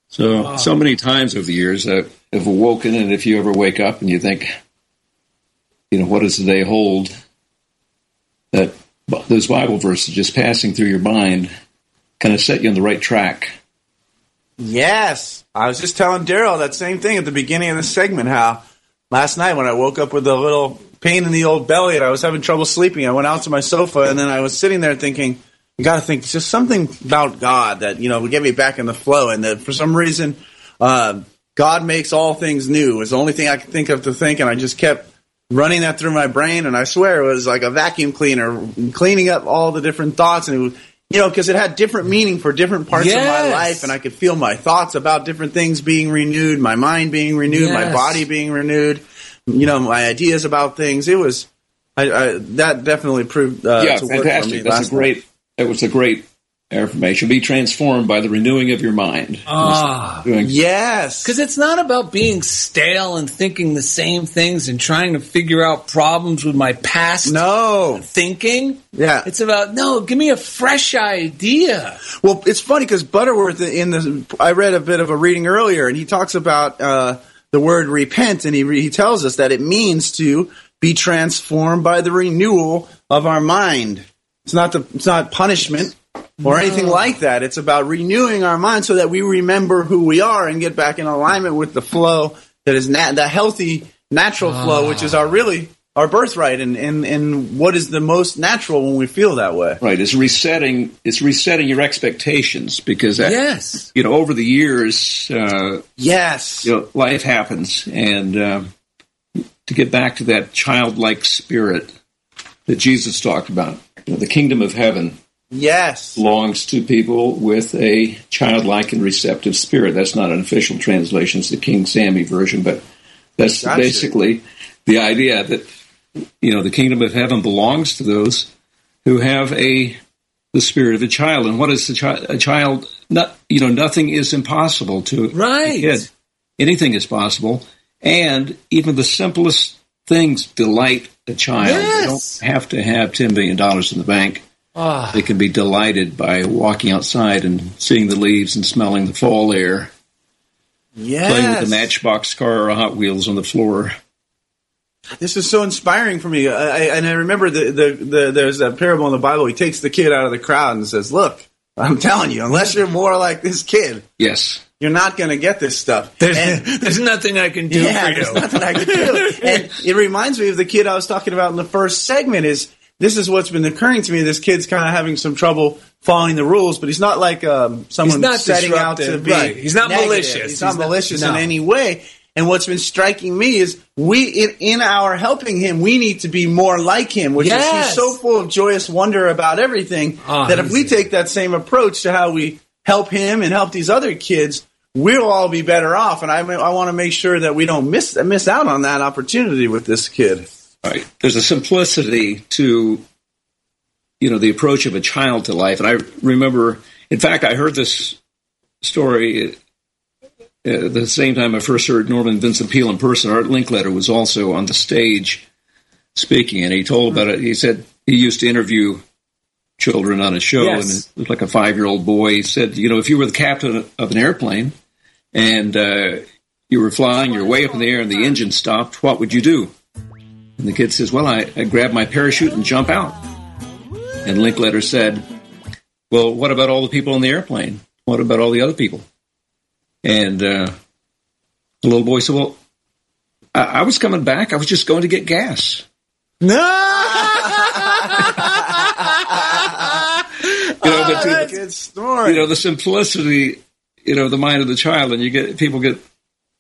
So, ah. so many times over the years, I have awoken, and if you ever wake up and you think, you know, what does the day hold? That those Bible verses just passing through your mind kind of set you on the right track. Yes. I was just telling Daryl that same thing at the beginning of the segment how last night when I woke up with a little pain in the old belly and I was having trouble sleeping, I went out to my sofa and then I was sitting there thinking, you got to think just something about God that, you know, would get me back in the flow. And that for some reason, uh, God makes all things new is the only thing I could think of to think. And I just kept running that through my brain. And I swear it was like a vacuum cleaner cleaning up all the different thoughts. And it was, you know, because it had different meaning for different parts of my life. And I could feel my thoughts about different things being renewed, my mind being renewed, my body being renewed, you know, my ideas about things. It was, I, I that definitely proved uh, yeah, to work for fantastic. me That's last a great. It was a great affirmation. Be transformed by the renewing of your mind. Ah. Doing- Yes. Because it's not about being stale and thinking the same things and trying to figure out problems with my past no. thinking. Yeah. It's about, no, give me a fresh idea. Well, it's funny because Butterworth in the I read a bit of a reading earlier, and he talks about uh, the word repent, and he re- he tells us that it means to be transformed by the renewal of our mind. It's not the it's not punishment or anything like that. It's about renewing our mind so that we remember who we are and get back in alignment with the flow that is nat- the healthy natural flow, which is our really our birthright, and, and and what is the most natural when we feel that way. Right. It's resetting. It's resetting your expectations because that, Yes. you know over the years, uh, Yes. you know, life happens, and uh, to get back to that childlike spirit that Jesus talked about, you know, the kingdom of heaven Yes. belongs to people with a childlike and receptive spirit. That's not an official translation; it's the King Sammy version, but that's Gotcha. basically the idea that you know the kingdom of heaven belongs to those who have a the spirit of a child. And what is the child? A child? Not you know, nothing is impossible to Right. a kid. Anything is possible, and even the simplest things delight a child. They Yes. don't have to have ten billion dollars in the bank Ah. they can be delighted by walking outside and seeing the leaves and smelling the fall air, Yes. playing with a matchbox car or Hot Wheels on the floor. This is so inspiring for me. I, I, and I remember the, the, the, there's that parable in the Bible. He takes the kid out of the crowd and says, Look, I'm telling you, unless you're more like this kid, Yes. you're not going to get this stuff. There's, And- [LAUGHS] there's nothing I can do yeah, for there's nothing I can do. [LAUGHS] and it reminds me of the kid I was talking about in the first segment. Is this is what's been occurring to me? This kid's kind of having some trouble following the rules, but he's not like um, someone not setting out to be. right. He's not negative. malicious. He's not He's not- malicious no. in any way. And what's been striking me is we in, in our helping him, we need to be more like him, which is he's so full of joyous wonder about everything Ah, that if we take that same approach to how we help him and help these other kids, we'll all be better off. And I, I want to make sure that we don't miss miss out on that opportunity with this kid. Right. There's a simplicity to, you know, the approach of a child to life. And I remember, in fact, I heard this story at the same time I first heard Norman Vincent Peale in person. Art Linkletter was also on the stage speaking, and he told about it. He said he used to interview children on a show, Yes. and it was like a five year old boy. He said, you know, if you were the captain of an airplane and uh, you were flying, you're way up in the air, and the engine stopped, what would you do? And the kid says, well, I, I grab my parachute and jump out. And Linkletter said, well, what about all the people in the airplane? What about all the other people? And uh, the little boy said, well, I, I was coming back. I was just going to get gas. No, [LAUGHS] You know, to- that's a good story. you know the simplicity you know the mind of the child and you get people get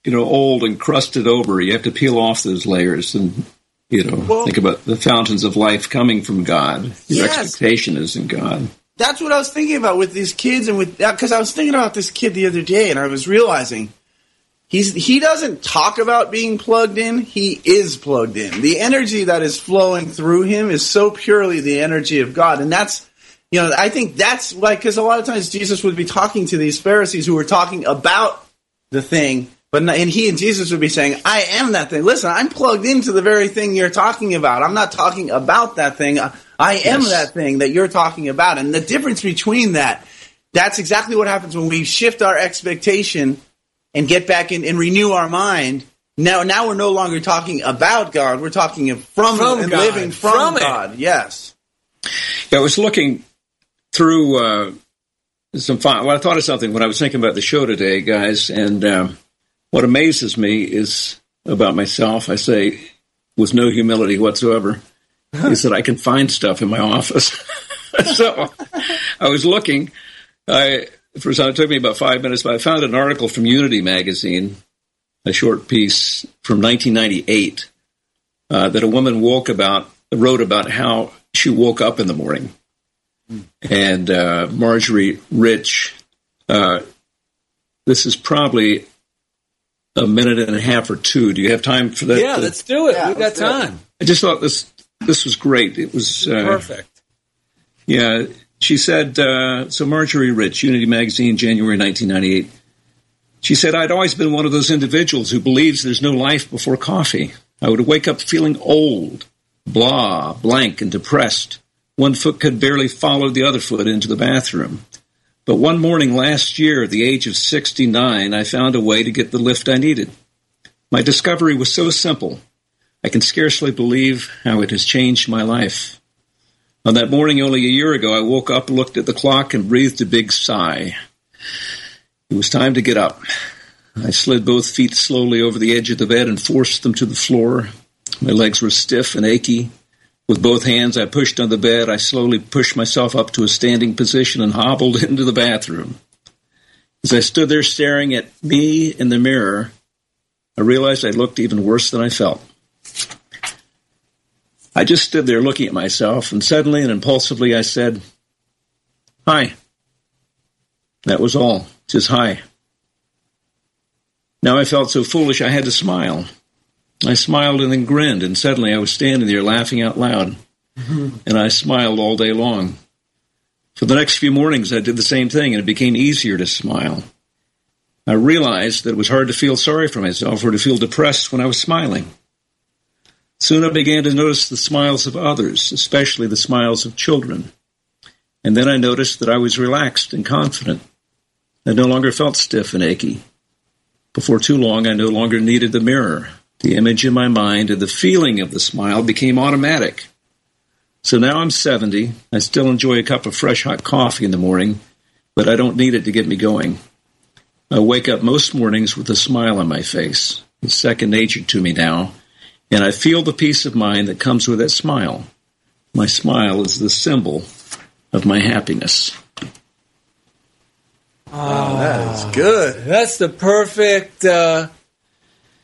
you know old and crusted over you have to peel off those layers and you know Well- think about the fountains of life coming from god your Yes. expectation is in god That's what I was thinking about with these kids and with uh, because I was thinking about this kid the other day and I was realizing He's he doesn't talk about being plugged in. He is plugged in. The energy that is flowing through him is so purely the energy of God, and that's you know I think that's like because a lot of times Jesus would be talking to these Pharisees who were talking about the thing, but not, and he and Jesus would be saying, "I am that thing." Listen, I'm plugged into the very thing you're talking about. I'm not talking about that thing. I, I am Yes. that thing that you're talking about, and the difference between that. That's exactly what happens when we shift our expectation and get back in and renew our mind. Now, now we're no longer talking about God. We're talking from, From and God. living from, From it. God. Yes. I was looking through uh, some fun. Well, I thought of something when I was thinking about the show today, guys. And um, what amazes me is about myself. I say with no humility whatsoever, is that I can find stuff in my office. [LAUGHS] so I was looking. I first it took me about five minutes, but I found an article from Unity magazine, a short piece from 1998, uh, that a woman woke about wrote about how she woke up in the morning, and uh, Marjorie Rich. Uh, this is probably a minute and a half or two. Do you have time for that? Yeah, let's do it. Yeah, we got let's it. time. I just thought this this was great. It was uh, Perfect. yeah, she said, uh, so Marjorie Rich, Unity Magazine, January 1998. She said, I'd always been one of those individuals who believes there's no life before coffee. I would wake up feeling old, blah, blank, and depressed. One foot could barely follow the other foot into the bathroom. But one morning last year, at the age of 69, I found a way to get the lift I needed. My discovery was so simple. I can scarcely believe how it has changed my life. On that morning only a year ago, I woke up, looked at the clock, and breathed a big sigh. It was time to get up. I slid both feet slowly over the edge of the bed and forced them to the floor. My legs were stiff and achy. With both hands, I pushed on the bed. I slowly pushed myself up to a standing position and hobbled [LAUGHS] into the bathroom. As I stood there staring at me in the mirror, I realized I looked even worse than I felt. I just stood there looking at myself, and suddenly and impulsively I said, Hi. That was all. Just hi. Now I felt so foolish I had to smile. I smiled and then grinned, and suddenly I was standing there laughing out loud. Mm-hmm. and I smiled all day long. For the next few mornings, I did the same thing, and it became easier to smile. I realized that it was hard to feel sorry for myself or to feel depressed when I was smiling. Soon I began to notice the smiles of others, especially the smiles of children. And then I noticed that I was relaxed and confident. I no longer felt stiff and achy. Before too long, I no longer needed the mirror. The image in my mind and the feeling of the smile became automatic. So now I'm 70. I still enjoy a cup of fresh hot coffee in the morning, but I don't need it to get me going. I wake up most mornings with a smile on my face. It's second nature to me now, and I feel the peace of mind that comes with that smile. My smile is the symbol of my happiness. Oh, that is good. That's the perfect uh,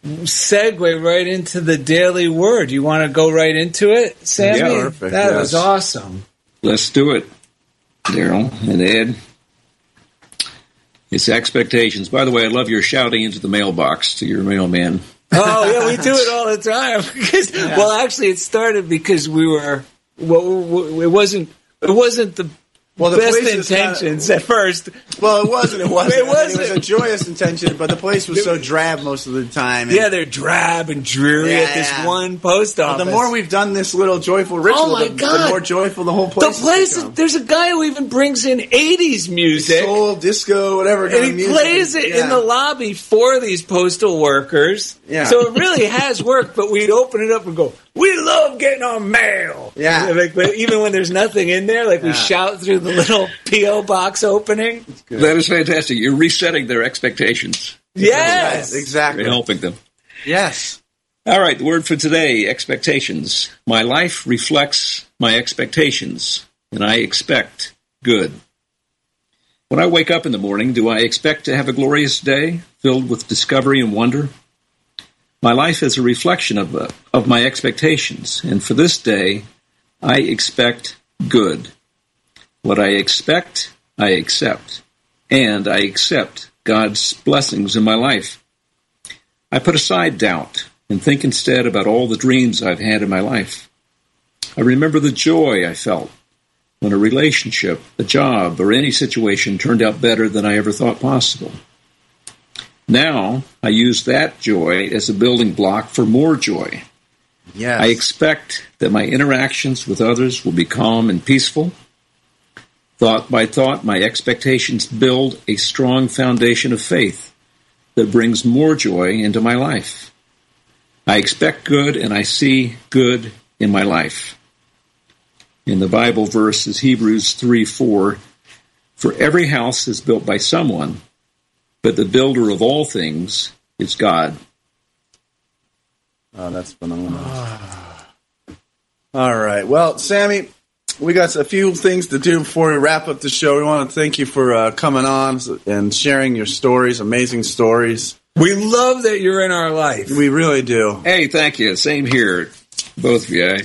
segue right into the daily word. You want to go right into it, Sammy? Yeah, perfect, That yes. was awesome. Let's do it, Daryl and Ed. It's expectations. By the way, I love your shouting into the mailbox to your mailman. Oh yeah, we do it [LAUGHS] all the time. [LAUGHS] Because well, actually, it started because we were. Well, it wasn't. It wasn't the Well, the best place is kinda- intentions at first. Well, it wasn't. It [LAUGHS] wasn't. It I mean, It was a joyous intention, but the place was so drab most of the time. and- Yeah, they're drab and dreary Yeah, at this yeah. one post But office. the more we've done this little joyful ritual, Oh, my the, God. the more joyful the whole the place. has place, become. there's a guy who even brings in '80s music. soul, disco, whatever. kind and of he music. plays it Yeah. in the lobby for these postal workers. Yeah. So it really has worked, but we'd open it up and go, We love getting our mail. Yeah. Like, but even when there's nothing in there, like we shout through the little [LAUGHS] P.O. box opening. That is fantastic. You're resetting their expectations. Yes. Yes, exactly. You're helping them. Yes. All right, the word for today expectations. My life reflects my expectations, and I expect good. When I wake up in the morning, do I expect to have a glorious day filled with discovery and wonder? My life is a reflection of, uh, of my expectations, and for this day, I expect good. What I expect, I accept, and I accept God's blessings in my life. I put aside doubt and think instead about all the dreams I've had in my life. I remember the joy I felt when a relationship, a job, or any situation turned out better than I ever thought possible. Now, I use that joy as a building block for more joy. Yes. I expect that my interactions with others will be calm and peaceful. Thought by thought, my expectations build a strong foundation of faith that brings more joy into my life. I expect good and I see good in my life. In the Bible verse is Hebrews 3 4. For every house is built by someone, but the builder of all things is God. Oh, that's phenomenal. All right. Well, Sammy, we got a few things to do before we wrap up the show. We want to thank you for uh, coming on and sharing your stories, amazing stories. We love that you're in our life. We really do. Hey, thank you. Same here, both of you. eh?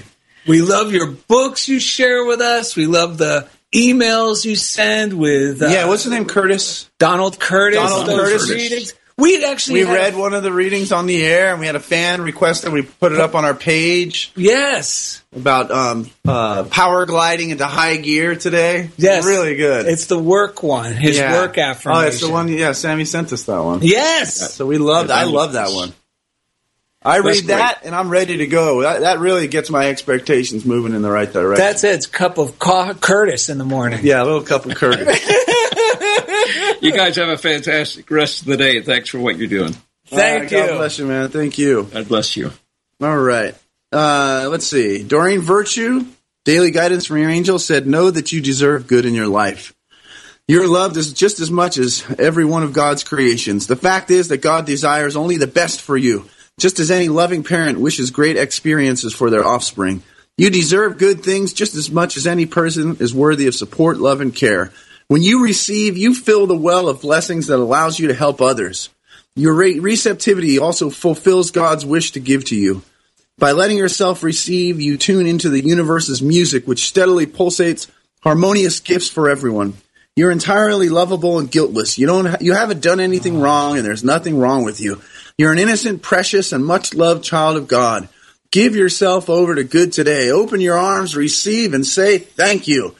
We love your books you share with us. We love the emails you send with uh, yeah, what's his name? Curtis. Donald Curtis. Donald Curtis. readings. We actually We had- read one of the readings on the air, and we had a fan request that we put it up on our page Yes, about um, uh, power gliding into high gear today. yes, really good. It's the work one. His Yeah. work affirmation. Oh, it's the one. Yeah, Sammy sent us that one. Yes. So we loved. I love that one. I That's read that and I'm ready to go. That, that really gets my expectations moving in the right direction. That's it. It's cup of co- Curtis in the morning. yeah, a little cup of Curtis. [LAUGHS] You guys have a fantastic rest of the day, thanks for what you're doing. Thank All right, you. God bless you, man. Thank you. God bless you. All right. Uh, let's see. Doreen Virtue, daily guidance from your angel, said, Know that you deserve good in your life. You're loved as just as much as every one of God's creations. The fact is that God desires only the best for you, just as any loving parent wishes great experiences for their offspring. You deserve good things just as much as any person is worthy of support, love, and care. When you receive, you fill the well of blessings that allows you to help others. Your re- receptivity also fulfills God's wish to give to you. By letting yourself receive, you tune into the universe's music, which steadily pulsates harmonious gifts for everyone. You're entirely lovable and guiltless. You don't, you haven't done anything wrong, and there's nothing wrong with you. You're an innocent, precious, and much loved child of God. Give yourself over to good today. Open your arms, receive, and say thank you.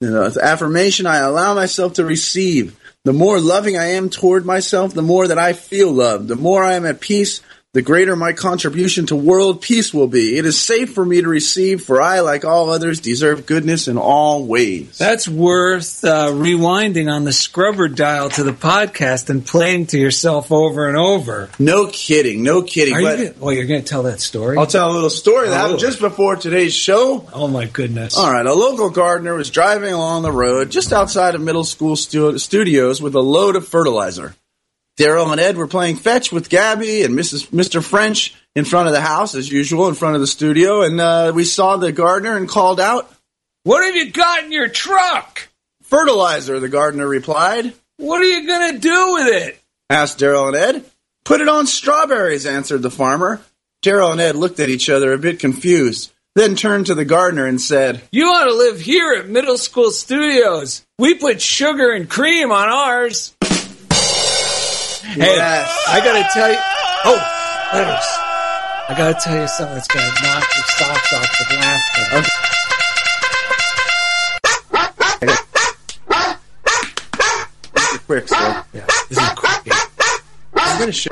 It's affirmation I allow myself to receive. The more loving I am toward myself, the more that I feel loved. The more I am at peace, the greater my contribution to world peace will be. It is safe for me to receive, for I, like all others, deserve goodness in all ways. That's worth uh, rewinding on the scrubber dial to the podcast and playing to yourself over and over. no kidding, no kidding. Are you gonna, well, you're going to tell that story? I'll tell a little story that happened Oh. just before today's show. oh my goodness! All right, a local gardener was driving along the road just outside of middle school stu- studios with a load of fertilizer. Daryl and Ed were playing fetch with Gabby and Mrs. Mr. French in front of the house, as usual, in front of the studio, and uh, we saw the gardener and called out, What have you got in your truck? "Fertilizer." The gardener replied. What are you going to do with it? Asked Daryl and Ed. Put it on strawberries, answered the farmer. Daryl and Ed looked at each other a bit confused, then turned to the gardener and said, You ought to live here at Middle School Studios. We put sugar and cream on ours. Hey, Yes. I gotta tell you. Oh, letters. I gotta tell you something that's gonna knock your socks off with laughter. "Quick, sir." Yeah, this is quick. I'm gonna show.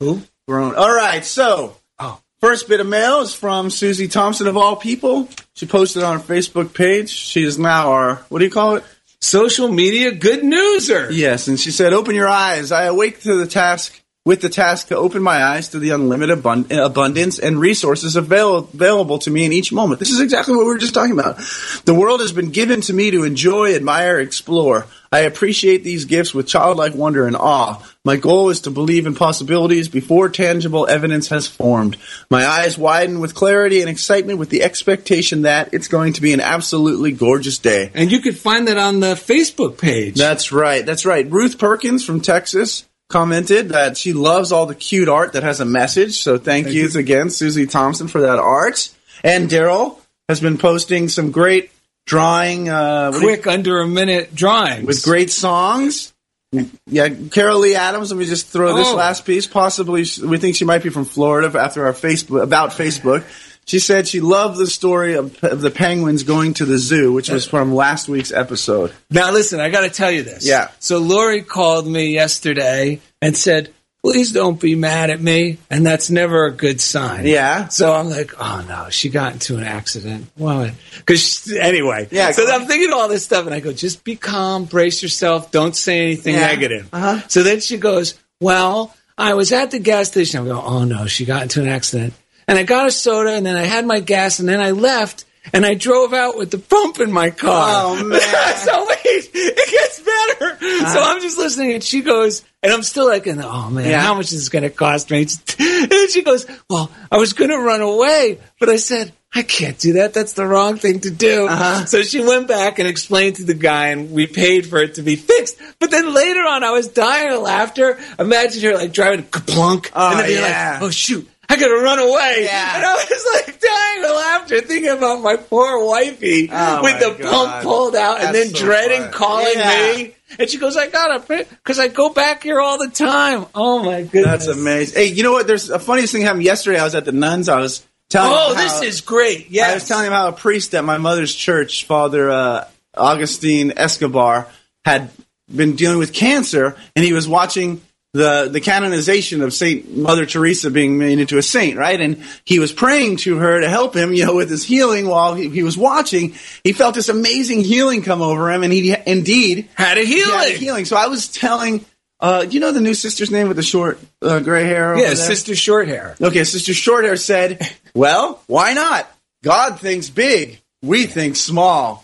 Who? Grown. All right, so Oh. first bit of mail is from Susie Thompson of all people. She posted on her Facebook page. She is now our what do you call it? Social media good newser. Yes, and she said, "Open your eyes. I awake to the task." With the task to open my eyes to the unlimited abun- abundance and resources avail- available to me in each moment. This is exactly what we were just talking about. The world has been given to me to enjoy, admire, explore. I appreciate these gifts with childlike wonder and awe. My goal is to believe in possibilities before tangible evidence has formed. My eyes widen with clarity and excitement with the expectation that it's going to be an absolutely gorgeous day. And you could find that on the Facebook page. That's right. That's right. Ruth Perkins from Texas commented that she loves all the cute art that has a message. So thank, Thank yous you. again, Susie Thompson, for that art. And Daryl has been posting some great drawing uh, do you- Quick under a minute drawings. with great songs. Yeah, Carol Lee Adams. Let me just throw this Oh. last piece. Possibly, we think she might be from Florida. After our Facebook about Facebook, she said she loved the story of, of the penguins going to the zoo, which was from last week's episode. Now listen, I got to tell you this. Yeah. So Lori called me yesterday and said, "Please don't be mad at me," and that's never a good sign. Yeah. So I'm like, "Oh no, she got into an accident." Well, because anyway. Yeah, So. I'm thinking all this stuff, and I go, "Just be calm, brace yourself, don't say anything Yeah. negative." Uh-huh. So then she goes, "Well, I was at the gas station." I go, "Oh no, she got into an accident," and I got a soda, and then I had my gas, and then I left. And I drove out with the pump in my car. Oh, [LAUGHS] man. so wait, it gets better. So I'm just listening, and she goes, and I'm still like, oh man, Yeah. how much is this going to cost me? [LAUGHS] And she goes, well, I was going to run away, but I said, I can't do that. That's the wrong thing to do. Uh-huh. So she went back and explained to the guy, and we paid for it to be fixed. But then later on, I was dying of laughter. Imagine her like driving kaplunk, Oh, and then being yeah. like, oh shoot. I gotta run away. Yeah. And I was like dying of laughter, thinking about my poor wifey Oh, with the God. pump pulled out and then so dreading calling Yeah. me. And she goes, I gotta, because I go back here all the time. Oh my goodness. That's amazing. Hey, you know what? There's a funniest thing happened yesterday. I was at the nuns. I was telling. Oh, how- this is great. Yeah. I was telling him how a priest at my mother's church, Father uh, Augustine Escobar, had been dealing with cancer, and he was watching the the canonization of Saint Mother Teresa being made into a saint, right? And he was praying to her to help him, you know, with his healing while he, he was watching. He felt this amazing healing come over him, and he indeed Had a he had a healing. healing. So I was telling. Uh, you know the new sister's name with the short uh, gray hair? Yeah, there? Sister Short Hair. Okay, Sister Shorthair said, Well, why not? God thinks big, we think small.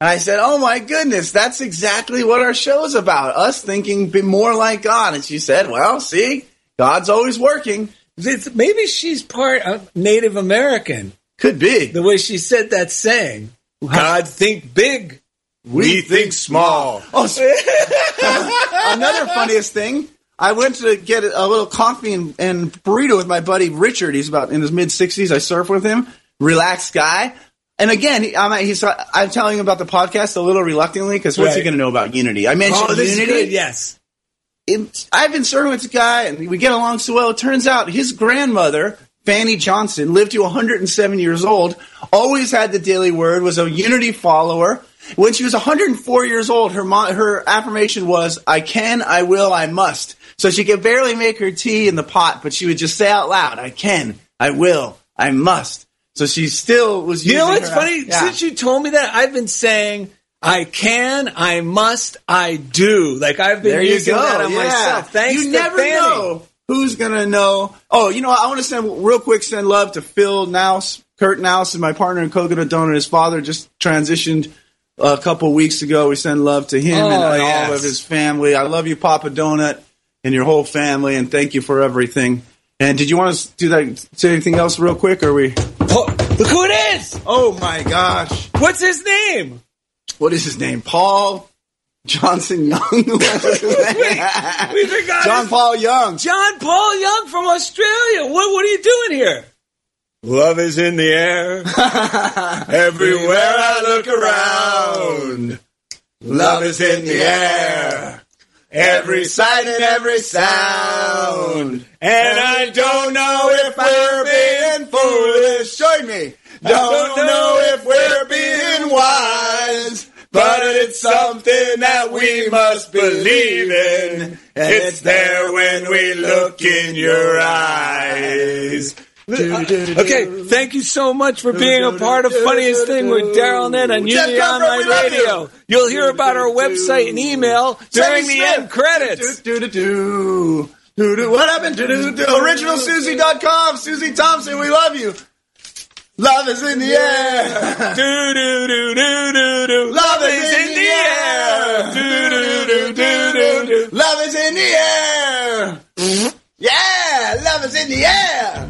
And I said, Oh my goodness, that's exactly what our show is about. Us thinking be more like God. And she said, Well, see, God's always working. It's- maybe she's part of Native American. Could be. The way she said that saying, God think big. We think small. Oh, so- [LAUGHS] another funniest thing. I went to get a little coffee and, and burrito with my buddy Richard. He's about in his mid sixties. I surf with him. Relaxed guy. And again, I'm, he's, I'm telling him about the podcast a little reluctantly because what's he going to know about Unity? I mentioned Oh, Unity. good. Yes. It- I've been serving with this guy, and we get along so well. It turns out his grandmother, Fanny Johnson, lived to 107 years old. Always had the Daily Word. Was a Unity follower. When she was 104 years old, her mo- her affirmation was, "I can, I will, I must." So she could barely make her tea in the pot, but she would just say out loud, "I can, I will, I must." So she still was. You know what's funny? Yeah. Since you told me that, I've been saying, I can, I must, I do. Like I've been There you using go. that on yeah. myself. Thanks you to never Fanny. know who's gonna know. Oh, you know. I want to send real quick send love to Phil Nouse, Kurt Nouse, and my partner in Coconut Donut. His father just transitioned a couple weeks ago. We send love to him and, Oh, and yes. all of his family. I love you, Papa Donut, and your whole family, and thank you for everything. And did you want to do that? Say anything else real quick? Or we? Look who it is! Oh my gosh! What's his name? What is his name? Paul Johnson Young. [LAUGHS] [LAUGHS] We forgot John his- Paul Young. John Paul Young from Australia. What What are you doing here? Love is in the air. [LAUGHS] Everywhere I look around, love is in the air. Every sight and every sound. And I don't know if we're being foolish. Join me. Don't know if we're being wise. But it's something that we must believe in. It's there when we look in your eyes. Okay, thank you so much for being a part of Funniest Thing with Daryl Ned on Unity Online Radio. you. You'll hear about our website and email during the end credits. What happened? OriginalSusie.com. Susie Thompson, we love you. Love is in the air. Do do do do do do. Love is in the air. Do do do do do do. Love is in the air. Yeah, love is in the air.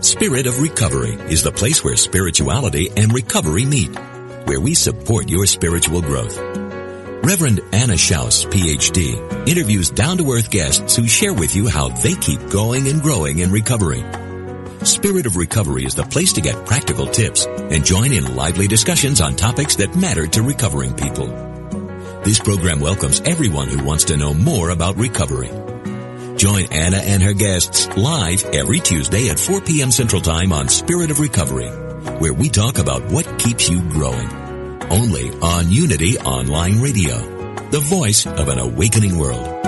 Spirit of Recovery is the place where spirituality and recovery meet, where we support your spiritual growth. Reverend Anna Schaus, PhD, interviews down-to-earth guests who share with you how they keep going and growing in recovery. Spirit of Recovery is the place to get practical tips and join in lively discussions on topics that matter to recovering people. This program welcomes everyone who wants to know more about recovery. Join Anna and her guests live every Tuesday at 4 p.m. Central Time on Spirit of Recovery, where we talk about what keeps you growing. Only on Unity Online Radio, the voice of an awakening world.